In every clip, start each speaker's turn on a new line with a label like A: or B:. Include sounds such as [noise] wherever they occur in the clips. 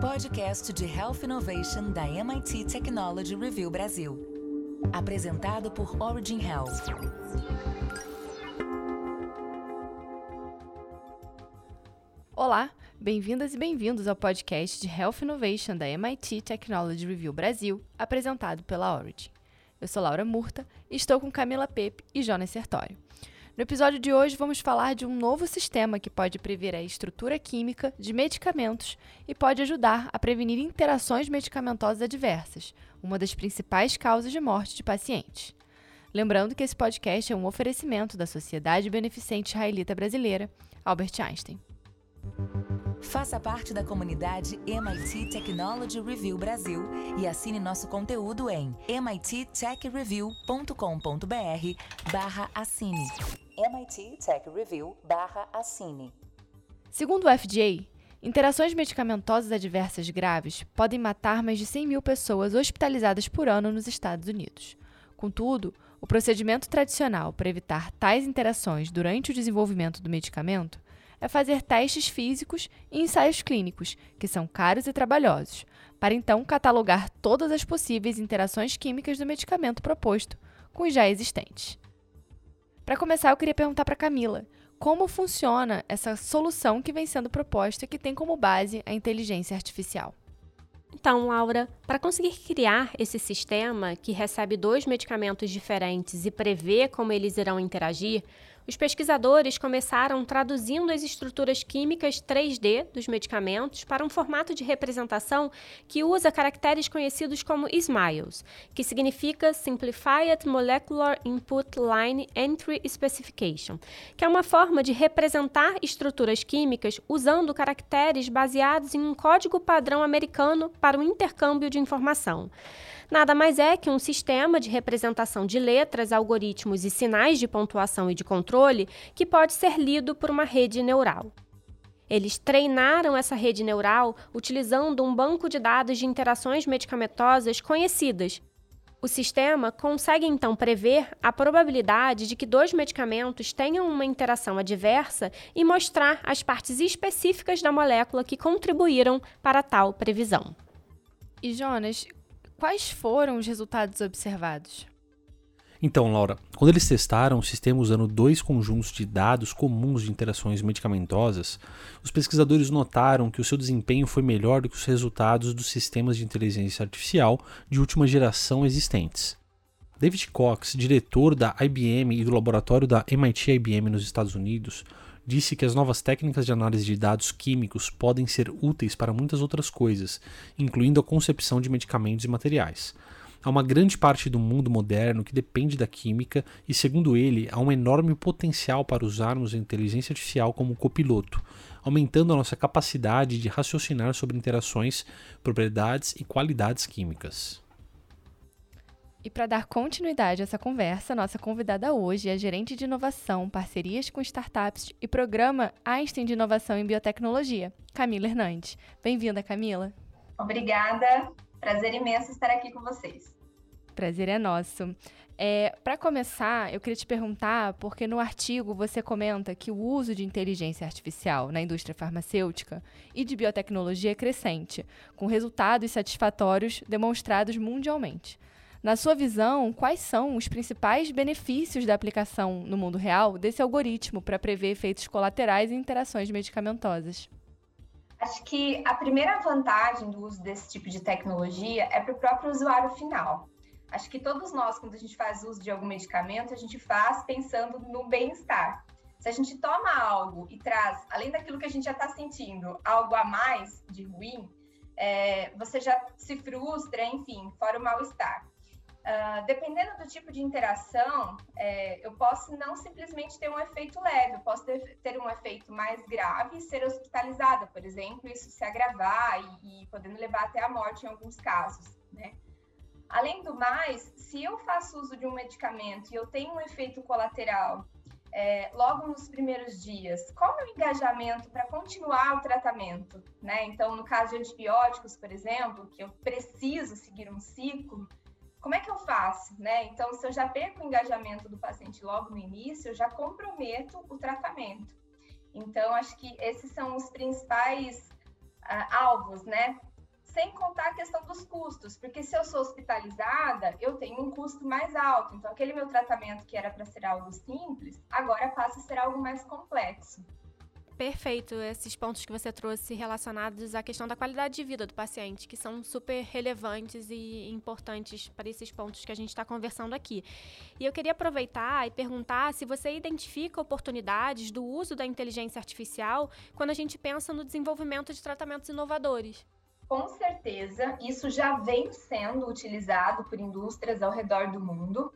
A: podcast de Health Innovation da MIT Technology Review Brasil. Apresentado por Origin Health.
B: Olá, bem-vindas e bem-vindos ao podcast de Health Innovation da MIT Technology Review Brasil, apresentado pela Origin. Eu sou Laura Murta estou com Camila Pepe e Jonas Sertório. No episódio de hoje, vamos falar de um novo sistema que pode prever a estrutura química de medicamentos e pode ajudar a prevenir interações medicamentosas adversas, uma das principais causas de morte de pacientes. Lembrando que esse podcast é um oferecimento da Sociedade Beneficente Israelita Brasileira, Albert Einstein.
A: Faça parte da comunidade MIT Technology Review Brasil e assine nosso conteúdo em mittechreview.com.br barra assine. MIT Tech Review barra assine.
B: Segundo o FDA, interações medicamentosas adversas graves podem matar mais de 100 mil pessoas hospitalizadas por ano nos Estados Unidos. Contudo, o procedimento tradicional para evitar tais interações durante o desenvolvimento do medicamento é fazer testes físicos e ensaios clínicos, que são caros e trabalhosos, para então catalogar todas as possíveis interações químicas do medicamento proposto com os já existentes. Para começar, eu queria perguntar para Camila como funciona essa solução que vem sendo proposta que tem como base a inteligência artificial.
C: Então, Laura, para conseguir criar esse sistema que recebe dois medicamentos diferentes e prevê como eles irão interagir, os pesquisadores começaram traduzindo as estruturas químicas 3D dos medicamentos para um formato de representação que usa caracteres conhecidos como SMILES, que significa Simplified Molecular Input Line Entry Specification, que é uma forma de representar estruturas químicas usando caracteres baseados em um código padrão americano para o intercâmbio de informação nada mais é que um sistema de representação de letras, algoritmos e sinais de pontuação e de controle que pode ser lido por uma rede neural. Eles treinaram essa rede neural utilizando um banco de dados de interações medicamentosas conhecidas. O sistema consegue então prever a probabilidade de que dois medicamentos tenham uma interação adversa e mostrar as partes específicas da molécula que contribuíram para tal previsão.
B: E Jonas, Quais foram os resultados observados?
D: Então, Laura, quando eles testaram o sistema usando dois conjuntos de dados comuns de interações medicamentosas, os pesquisadores notaram que o seu desempenho foi melhor do que os resultados dos sistemas de inteligência artificial de última geração existentes. David Cox, diretor da IBM e do laboratório da MIT IBM nos Estados Unidos, disse que as novas técnicas de análise de dados químicos podem ser úteis para muitas outras coisas, incluindo a concepção de medicamentos e materiais. Há uma grande parte do mundo moderno que depende da química e, segundo ele, há um enorme potencial para usarmos a inteligência artificial como copiloto, aumentando a nossa capacidade de raciocinar sobre interações, propriedades e qualidades químicas.
B: E para dar continuidade a essa conversa, nossa convidada hoje é gerente de inovação, parcerias com startups e programa Einstein de Inovação em Biotecnologia, Camila Hernandes. Bem-vinda, Camila.
E: Obrigada. Prazer imenso estar aqui com vocês.
B: Prazer é nosso. É, para começar, eu queria te perguntar, porque no artigo você comenta que o uso de inteligência artificial na indústria farmacêutica e de biotecnologia é crescente, com resultados satisfatórios demonstrados mundialmente. Na sua visão, quais são os principais benefícios da aplicação no mundo real desse algoritmo para prever efeitos colaterais e interações medicamentosas?
E: Acho que a primeira vantagem do uso desse tipo de tecnologia é para o próprio usuário final. Acho que todos nós, quando a gente faz uso de algum medicamento, a gente faz pensando no bem-estar. Se a gente toma algo e traz, além daquilo que a gente já está sentindo, algo a mais de ruim, é, você já se frustra, enfim, fora o mal-estar. Uh, dependendo do tipo de interação, é, eu posso não simplesmente ter um efeito leve, eu posso ter, ter, um efeito mais grave e ser hospitalizada, por exemplo, isso se agravar e, e podendo levar até a morte em alguns casos, né? Além do mais, se eu faço uso de um medicamento e eu tenho um efeito colateral é, logo nos primeiros dias, qual é o engajamento para continuar o tratamento? Né? Então, no caso de antibióticos, por exemplo, que eu preciso seguir um ciclo, como é que eu faço, né? Então, se eu já perco o engajamento do paciente logo no início, eu já comprometo o tratamento. Então, acho que esses são os principais uh, alvos, né? sem contar a questão dos custos, porque se eu sou hospitalizada, eu tenho um custo mais alto. Então, aquele meu tratamento que era para ser algo simples, agora passa a ser algo mais complexo.
C: Perfeito, esses pontos que você trouxe relacionados à questão da qualidade de vida do paciente, que são super relevantes e importantes para esses pontos que a gente está conversando aqui. E eu queria aproveitar e perguntar se você identifica oportunidades do uso da inteligência artificial quando a gente pensa no desenvolvimento de tratamentos inovadores.
E: Com certeza, isso já vem sendo utilizado por indústrias ao redor do mundo.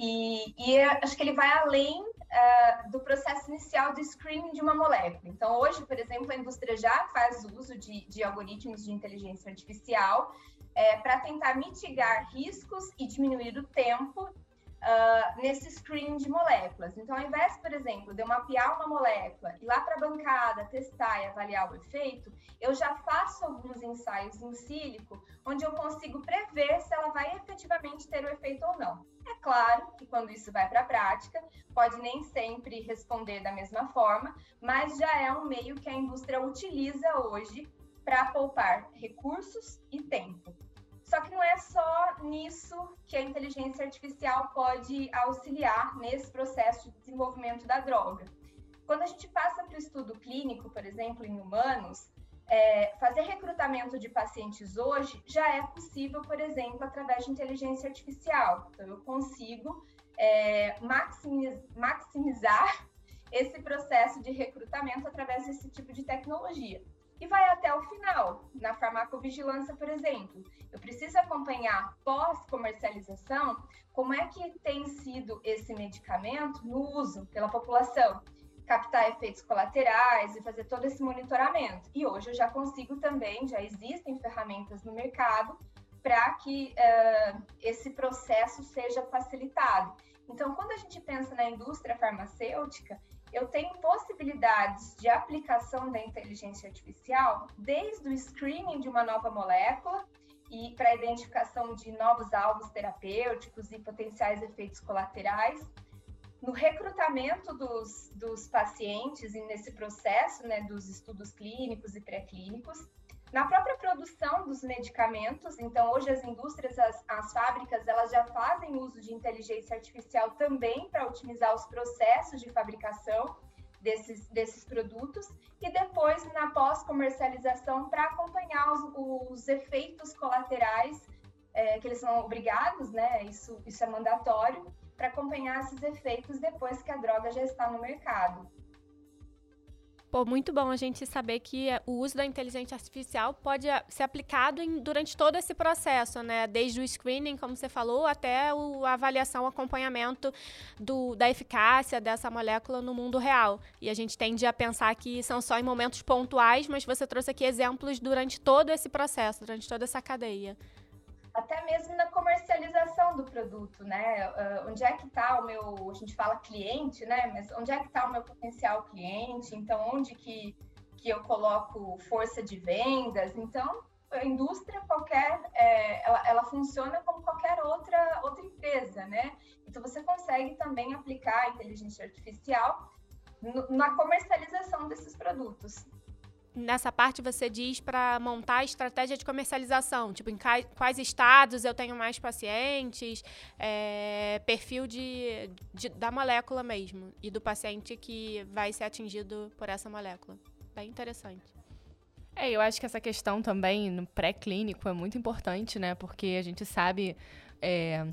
E: E, e acho que ele vai além uh, do processo inicial de screening de uma molécula. Então, hoje, por exemplo, a indústria já faz uso de, de algoritmos de inteligência artificial é, para tentar mitigar riscos e diminuir o tempo uh, nesse screening de moléculas. Então, ao invés, por exemplo, de eu mapear uma molécula, ir lá para a bancada, testar e avaliar o efeito, eu já faço alguns ensaios em sílico, onde eu consigo prever se ela vai efetivamente ter o efeito ou não. É claro que quando isso vai para a prática, pode nem sempre responder da mesma forma, mas já é um meio que a indústria utiliza hoje para poupar recursos e tempo. Só que não é só nisso que a inteligência artificial pode auxiliar nesse processo de desenvolvimento da droga. Quando a gente passa para o estudo clínico, por exemplo, em humanos, é, fazer recrutamento de pacientes hoje já é possível, por exemplo, através de inteligência artificial. Então, eu consigo é, maximiz, maximizar [laughs] esse processo de recrutamento através desse tipo de tecnologia e vai até o final. Na farmacovigilância, por exemplo, eu preciso acompanhar pós-comercialização como é que tem sido esse medicamento no uso pela população, captar efeitos colaterais e fazer todo esse monitoramento. E hoje eu já consigo também, já existem ferramentas no mercado para que uh, esse processo seja facilitado. Então, quando a gente pensa na indústria farmacêutica, eu tenho possibilidades de aplicação da inteligência artificial desde o screening de uma nova molécula e para a identificação de novos alvos terapêuticos e potenciais efeitos colaterais, no recrutamento dos, dos pacientes e nesse processo né, dos estudos clínicos e pré-clínicos, na própria produção dos medicamentos, então hoje as indústrias, as, as fábricas, elas já fazem uso de inteligência artificial também para otimizar os processos de fabricação desses, desses produtos e depois na pós-comercialização para acompanhar os, os, efeitos colaterais é, que eles são obrigados, né? Isso, isso é mandatório para acompanhar esses efeitos depois que a droga já está no mercado.
C: Pô, muito bom a gente saber que o uso da inteligência artificial pode eh, ser aplicado em, durante todo esse processo, né? Desde o screening, como você falou, até a avaliação, acompanhamento do, da eficácia dessa molécula no mundo real. E a gente tende a pensar que são só em momentos pontuais, mas você trouxe aqui exemplos durante todo esse processo, durante toda essa cadeia
E: até mesmo na comercialização do produto, né? Uh, onde é que está o meu, a gente fala cliente, né? Mas onde é que está o meu potencial cliente? Então, onde que, que eu coloco força de vendas? Então, a indústria qualquer, é, ela, ela funciona como qualquer outra, outra empresa, né? Então, você consegue também aplicar a inteligência artificial no, na comercialização desses produtos
C: nessa parte você diz para montar a estratégia de comercialização, tipo em quais estados eu tenho mais pacientes, é, perfil de, de, da molécula mesmo e do paciente que vai ser atingido por essa molécula. Bem interessante.
B: É, eu acho que essa questão também no pré-clínico é muito importante, né? Porque a gente sabe é,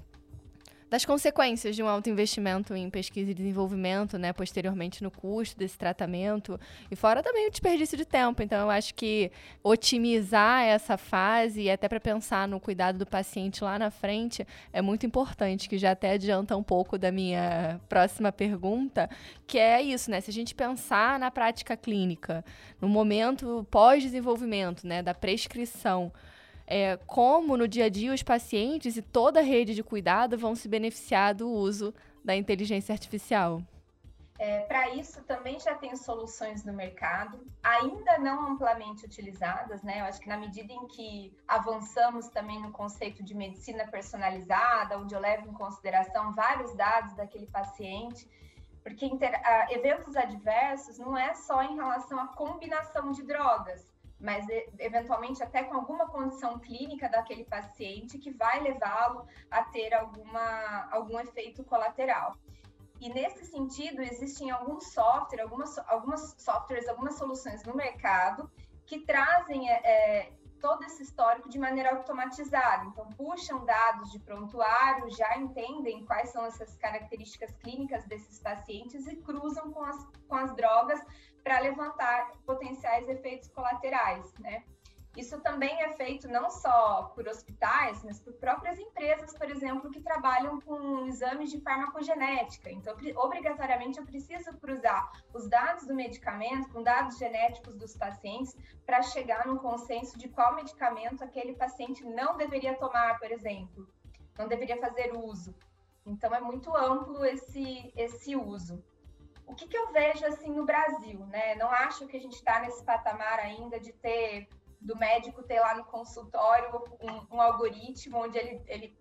B: das consequências de um alto investimento em pesquisa e desenvolvimento, né, posteriormente no custo desse tratamento, e fora também o desperdício de tempo. Então, eu acho que otimizar essa fase e até para pensar no cuidado do paciente lá na frente é muito importante, que já até adianta um pouco da minha próxima pergunta, que é isso, né? Se a gente pensar na prática clínica, no momento pós-desenvolvimento, né, da prescrição, é, como no dia a dia os pacientes e toda a rede de cuidado vão se beneficiar do uso da inteligência artificial.
E: É, Para isso, também já tem soluções no mercado, ainda não amplamente utilizadas, né? Eu acho que na medida em que avançamos também no conceito de medicina personalizada, onde eu levo em consideração vários dados daquele paciente, porque inter... eventos adversos não é só em relação à combinação de drogas, mas eventualmente até com alguma condição clínica daquele paciente que vai levá-lo a ter alguma, algum efeito colateral. E nesse sentido, existem alguns softwares, algumas, algumas softwares, algumas soluções no mercado que trazem é, todo esse histórico de maneira automatizada. Então, puxam dados de prontuário, já entendem quais são essas características clínicas desses pacientes e cruzam com as, com as drogas para levantar potenciais efeitos colaterais, né? Isso também é feito não só por hospitais, mas por próprias empresas, por exemplo, que trabalham com exames de farmacogenética. Então, obrigatoriamente, eu preciso cruzar os dados do medicamento com dados genéticos dos pacientes para chegar num consenso de qual medicamento aquele paciente não deveria tomar, por exemplo, não deveria fazer uso. Então, é muito amplo esse, esse uso. O que, que eu vejo assim no Brasil, né? Não acho que a gente está nesse patamar ainda de ter do médico ter lá no consultório um, um algoritmo onde ele, ele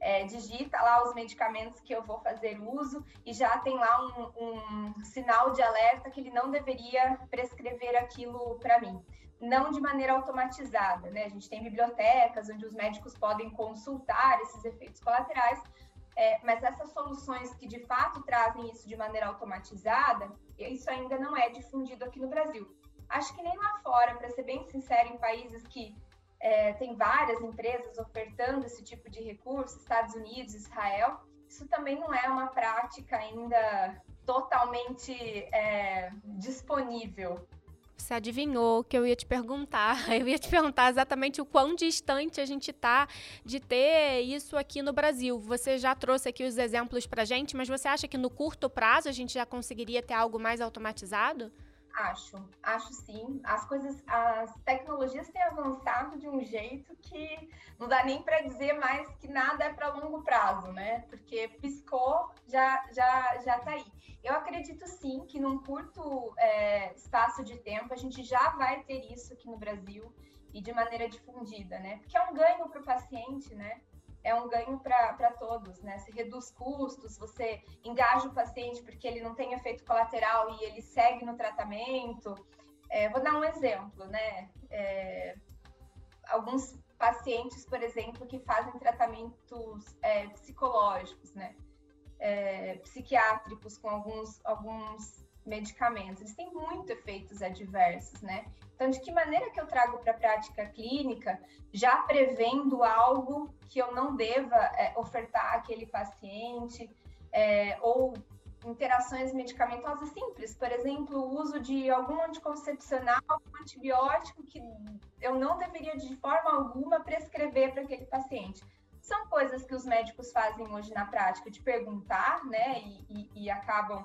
E: é, digita lá os medicamentos que eu vou fazer uso e já tem lá um, um sinal de alerta que ele não deveria prescrever aquilo para mim. Não de maneira automatizada, né? A gente tem bibliotecas onde os médicos podem consultar esses efeitos colaterais, é, mas essas soluções que de fato trazem isso de maneira automatizada, isso ainda não é difundido aqui no Brasil. Acho que nem lá fora, para ser bem sincero, em países que é, tem várias empresas ofertando esse tipo de recurso, Estados Unidos, Israel, isso também não é uma prática ainda totalmente é, disponível.
C: Você adivinhou que eu ia te perguntar. [laughs] Eu ia te perguntar exatamente o quão distante a gente está de ter isso aqui no Brasil. Você já trouxe aqui os exemplos para gente, mas você acha que no curto prazo a gente já conseguiria ter algo mais automatizado?
E: Acho, acho sim. As coisas, as tecnologias têm avançado de um jeito que não dá nem para dizer mais que nada é para longo prazo, né? Porque piscou, já já já está aí. Eu acredito sim que num curto é, espaço de tempo a gente já vai ter isso aqui no Brasil e de maneira difundida, né? Porque é um ganho para o paciente, né? É um ganho para todos, né? Você reduz custos, você engaja o paciente porque ele não tem efeito colateral e ele segue no tratamento. É, vou dar um exemplo, né? É, alguns pacientes, por exemplo, que fazem tratamentos é, psicológicos, né? É, psiquiátricos com alguns, alguns medicamentos, eles têm muito efeitos adversos, né? Então, de que maneira que eu trago para a prática clínica, já prevendo algo que eu não deva é, ofertar àquele paciente, é, ou interações medicamentosas simples, por exemplo, o uso de algum anticoncepcional, um antibiótico que eu não deveria de forma alguma prescrever para aquele paciente. São coisas que os médicos fazem hoje na prática, de perguntar, né, e, e, e acabam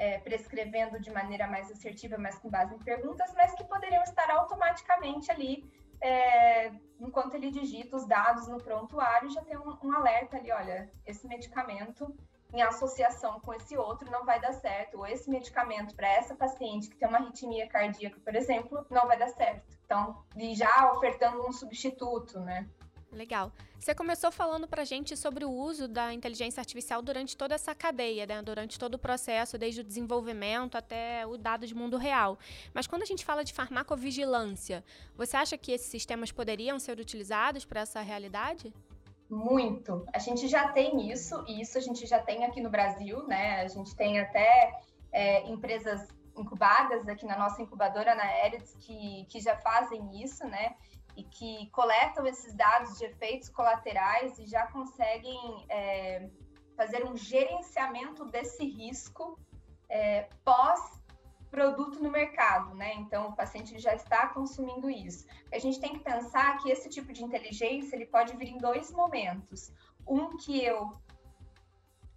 E: é, prescrevendo de maneira mais assertiva, mas com base em perguntas, mas que poderiam estar automaticamente ali, é, enquanto ele digita os dados no prontuário, já tem um, um alerta ali, olha, esse medicamento em associação com esse outro não vai dar certo, ou esse medicamento para essa paciente que tem uma arritmia cardíaca, por exemplo, não vai dar certo. Então, e já ofertando um substituto, né?
C: Legal. Você começou falando para a gente sobre o uso da inteligência artificial durante toda essa cadeia, né? durante todo o processo, desde o desenvolvimento até o dado de mundo real. Mas quando a gente fala de farmacovigilância, você acha que esses sistemas poderiam ser utilizados para essa realidade?
E: Muito. A gente já tem isso, e isso a gente já tem aqui no Brasil, né? A gente tem até é, empresas incubadas aqui na nossa incubadora, na Erids, que, que já fazem isso, né? E que coletam esses dados de efeitos colaterais e já conseguem é, fazer um gerenciamento desse risco é, pós produto no mercado, né? Então o paciente já está consumindo isso. A gente tem que pensar que esse tipo de inteligência ele pode vir em dois momentos. Um que eu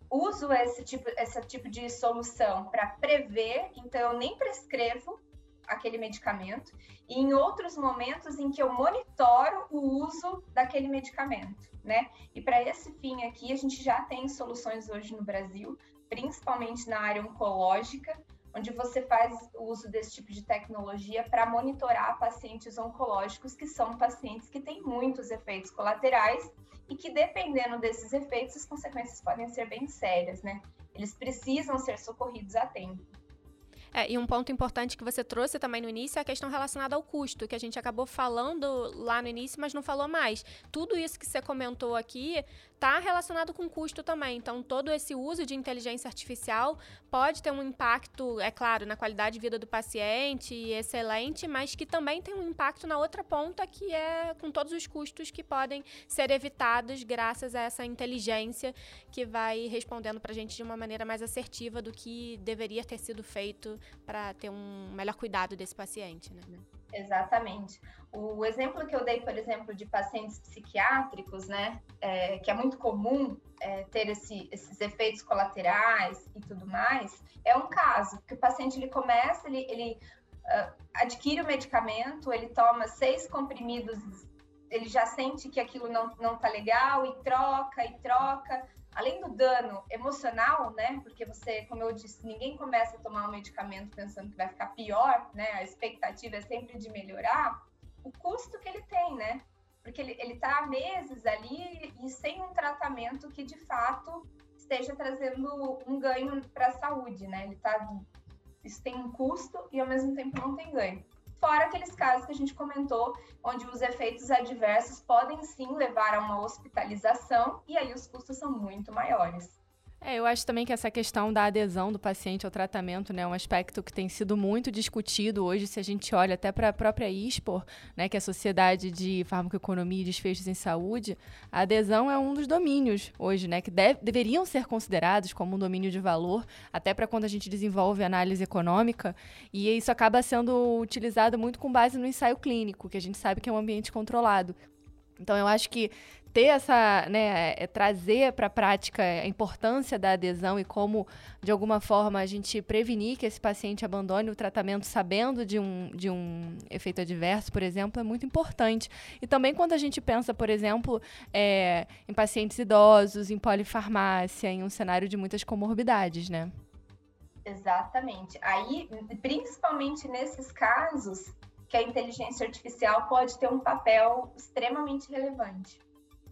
E: uso esse tipo, esse tipo de solução para prever, então eu nem prescrevo aquele medicamento, e em outros momentos em que eu monitoro o uso daquele medicamento, né? E para esse fim aqui, a gente já tem soluções hoje no Brasil, principalmente na área oncológica, onde você faz o uso desse tipo de tecnologia para monitorar pacientes oncológicos, que são pacientes que têm muitos efeitos colaterais e que, dependendo desses efeitos, as consequências podem ser bem sérias, né? Eles precisam ser socorridos a tempo.
C: É, e um ponto importante que você trouxe também no início é a questão relacionada ao custo, que a gente acabou falando lá no início, mas não falou mais. Tudo isso que você comentou aqui está relacionado com custo também. Então, todo esse uso de inteligência artificial pode ter um impacto, é claro, na qualidade de vida do paciente, excelente, mas que também tem um impacto na outra ponta, que é com todos os custos que podem ser evitados graças a essa inteligência que vai respondendo para a gente de uma maneira mais assertiva do que deveria ter sido feito para ter um melhor cuidado desse paciente, né?
E: Exatamente. O exemplo que eu dei, por exemplo, de pacientes psiquiátricos, né, é, que é muito comum é, ter esse, esses efeitos colaterais e tudo mais, é um caso que o paciente ele começa, ele, ele uh, adquire o medicamento, ele toma seis comprimidos, ele já sente que aquilo não, não tá legal e troca e troca, além do dano emocional, né? Porque você, como eu disse, ninguém começa a tomar um medicamento pensando que vai ficar pior, né? A expectativa é sempre de melhorar. O custo que ele tem, né? Porque ele, ele tá há meses ali e sem um tratamento que de fato esteja trazendo um ganho para a saúde, né? Ele tá isso tem um custo e ao mesmo tempo não tem ganho. Fora aqueles casos que a gente comentou, onde os efeitos adversos podem sim levar a uma hospitalização e aí os custos são muito maiores.
B: É, eu acho também que essa questão da adesão do paciente ao tratamento né, é um aspecto que tem sido muito discutido hoje, se a gente olha até para a própria ISPOR, né, que é a Sociedade de Farmacoeconomia e Desfechos em Saúde, a adesão é um dos domínios hoje, né, que deve, deveriam ser considerados como um domínio de valor, até para quando a gente desenvolve análise econômica, e isso acaba sendo utilizado muito com base no ensaio clínico, que a gente sabe que é um ambiente controlado. Então, eu acho que ter essa, né, é, trazer para a prática a importância da adesão e como, de alguma forma, a gente prevenir que esse paciente abandone o tratamento sabendo de um, de um efeito adverso, por exemplo, é muito importante. E também quando a gente pensa, por exemplo, é, em pacientes idosos, em polifarmácia, em um cenário de muitas comorbidades, né?
E: Exatamente. Aí, principalmente nesses casos, que a inteligência artificial pode ter um papel extremamente relevante.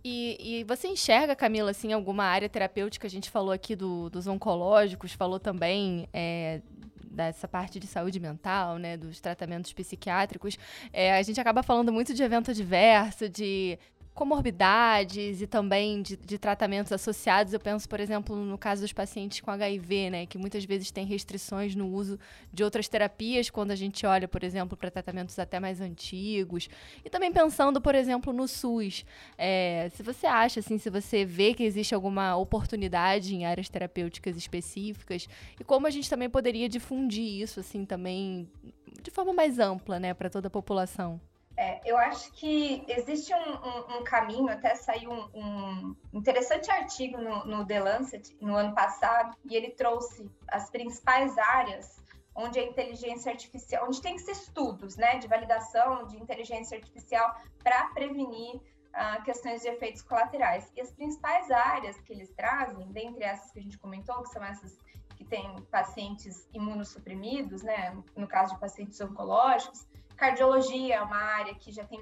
B: E, e, você enxerga, Camila, assim, alguma área terapêutica? A gente falou aqui do, dos oncológicos, falou também é, dessa parte de saúde mental, né, dos tratamentos psiquiátricos. É, a gente acaba falando muito de evento adverso, de comorbidades e também de, de, tratamentos associados. Eu penso, por exemplo, no caso dos pacientes com HIV, né, que muitas vezes têm restrições no uso de outras terapias quando a gente olha, por exemplo, para tratamentos até mais antigos. E também pensando, por exemplo, no SUS. É, se você acha, assim, se você vê que existe alguma oportunidade em áreas terapêuticas específicas e como a gente também poderia difundir isso, assim, também de forma mais ampla, né, para toda a população.
E: É, eu acho que existe um, um, um caminho, até saiu um, um interessante artigo no, no, The Lancet no ano passado, e ele trouxe as principais áreas onde a inteligência artificial, onde tem que ser estudos né, de validação de inteligência artificial para prevenir uh, questões de efeitos colaterais. E as principais áreas que eles trazem, dentre essas que a gente comentou, que são essas que têm pacientes imunossuprimidos, né, no caso de pacientes oncológicos, Cardiologia é uma área que já tem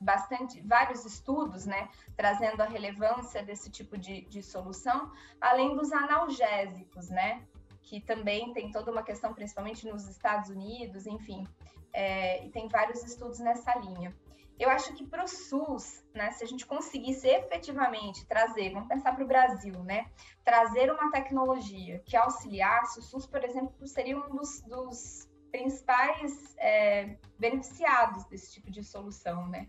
E: bastante, vários estudos, né, trazendo a relevância desse tipo de, de solução, além dos analgésicos, né, que também tem toda uma questão, principalmente nos Estados Unidos, enfim, é, e tem vários estudos nessa linha. Eu acho que para o SUS, né, se a gente conseguisse efetivamente trazer, vamos pensar para o Brasil, né, trazer uma tecnologia que auxiliasse, o SUS, por exemplo, seria um dos, dos principais é, beneficiados desse tipo de solução, né?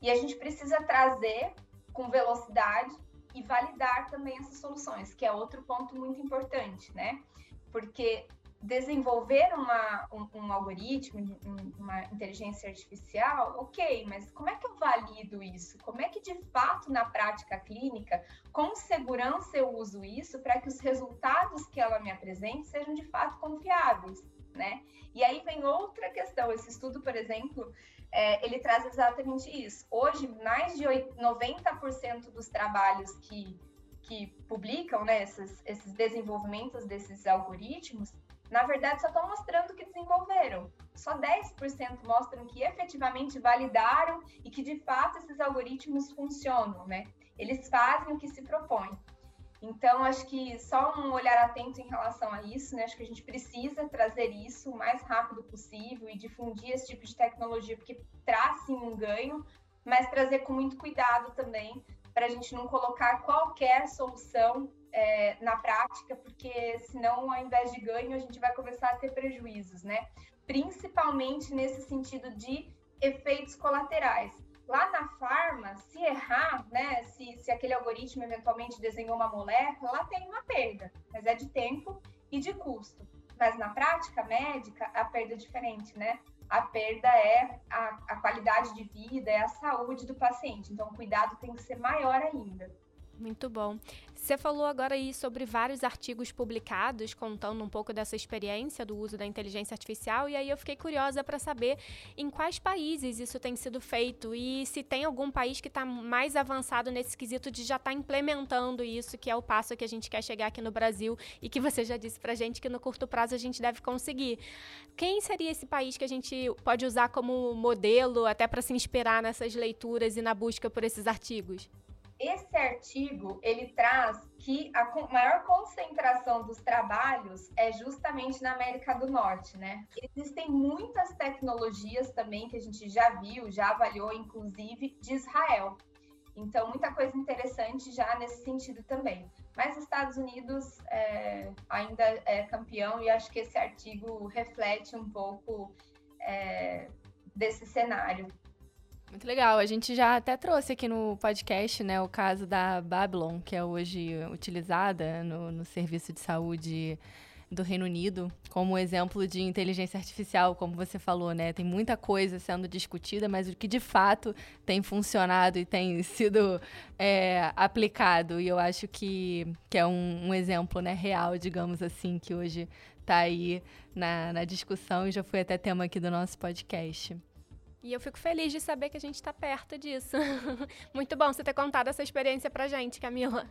E: E a gente precisa trazer com velocidade e validar também essas soluções, que é outro ponto muito importante, né? Porque desenvolver uma, um, um algoritmo, um, uma inteligência artificial, ok, mas como é que eu valido isso? Como é que de fato na prática clínica, com segurança eu uso isso para que os resultados que ela me apresente sejam de fato confiáveis? Né? E aí vem outra questão. Esse estudo, por exemplo, é, ele traz exatamente isso. Hoje, mais de 90% dos trabalhos que, que publicam né, esses, esses desenvolvimentos desses algoritmos, na verdade, só estão mostrando que desenvolveram. Só 10% mostram que efetivamente validaram e que, de fato, esses algoritmos funcionam, né? Eles fazem o que se propõe. Então, acho que só um olhar atento em relação a isso, né? Acho que a gente precisa trazer isso o mais rápido possível e difundir esse tipo de tecnologia, porque traz sim um ganho, mas trazer com muito cuidado também, para a gente não colocar qualquer solução é, na prática, porque senão, ao invés de ganho, a gente vai começar a ter prejuízos, né? Principalmente nesse sentido de efeitos colaterais. Lá na farma, se errar, né, se, se aquele algoritmo eventualmente desenhou uma molécula, lá tem uma perda, mas é de tempo e de custo. Mas na prática médica, a perda é diferente, né? A perda é a, a qualidade de vida, é a saúde do paciente. Então, o cuidado tem que ser maior ainda.
C: Muito bom. Você falou agora aí sobre vários artigos publicados contando um pouco dessa experiência do uso da inteligência artificial e aí eu fiquei curiosa para saber em quais países isso tem sido feito e se tem algum país que está mais avançado nesse quesito de já estar tá implementando isso, que é o passo que a gente quer chegar aqui no Brasil e que você já disse para gente que no curto prazo a gente deve conseguir. Quem seria esse país que a gente pode usar como modelo até para se inspirar nessas leituras e na busca por esses artigos?
E: Esse artigo ele traz que a maior concentração dos trabalhos é justamente na América do Norte, né? Existem muitas tecnologias também que a gente já viu, já avaliou, inclusive de Israel. Então, muita coisa interessante já nesse sentido também. Mas os Estados Unidos é, ainda é campeão e acho que esse artigo reflete um pouco é, desse cenário.
B: Muito legal. A gente já até trouxe aqui no podcast, né, o caso da Babylon, que é hoje utilizada no, no serviço de saúde do Reino Unido como exemplo de inteligência artificial, como você falou, né? Tem muita coisa sendo discutida, mas o que de fato tem funcionado e tem [laughs] sido é, aplicado, e eu acho que, que é um, um, exemplo né, real, digamos assim, que hoje está aí na, na discussão e já foi até tema aqui do nosso podcast.
C: E eu fico feliz de saber que a gente está perto disso. [laughs] muito bom você ter contado essa experiência para gente, Camila.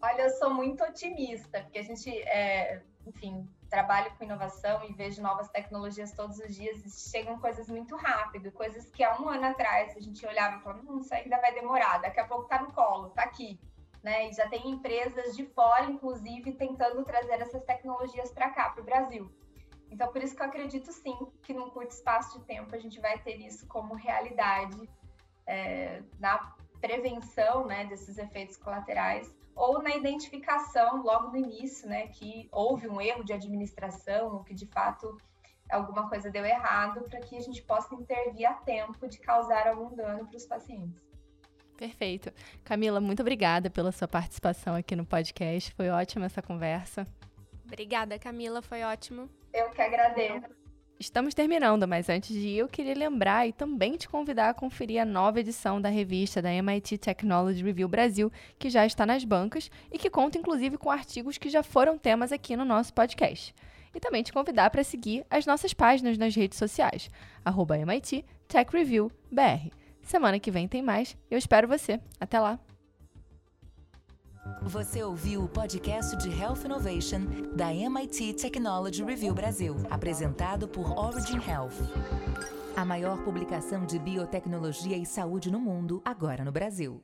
E: Olha, eu sou muito otimista, porque a gente, é, enfim, trabalho com inovação e vejo novas tecnologias todos os dias e chegam coisas muito rápido, coisas que há um ano atrás a gente olhava e falava, hum, isso ainda vai demorar, daqui a pouco está no colo, está aqui. Né? E já tem empresas de fora, inclusive, tentando trazer essas tecnologias para cá, para o Brasil. Então, por isso que eu acredito sim que num curto espaço de tempo a gente vai ter isso como realidade é, na prevenção né, desses efeitos colaterais ou na identificação logo no início, né, que houve um erro de administração ou que de fato alguma coisa deu errado para que a gente possa intervir a tempo de causar algum dano para os pacientes.
B: Perfeito. Camila, muito obrigada pela sua participação aqui no podcast. Foi ótima essa conversa.
C: Obrigada, Camila. Foi ótimo.
E: Eu que agradeço.
B: Estamos terminando, mas antes de ir, eu queria lembrar e também te convidar a conferir a nova edição da revista da MIT Technology Review Brasil, que já está nas bancas e que conta inclusive com artigos que já foram temas aqui no nosso podcast. E também te convidar para seguir as nossas páginas nas redes sociais, arroba MIT Tech Review BR. Semana que vem tem mais, eu espero você. Até lá!
A: Você ouviu o podcast de Health Innovation da MIT Technology Review Brasil, apresentado por Origin Health. A maior publicação de biotecnologia e saúde no mundo, agora no Brasil.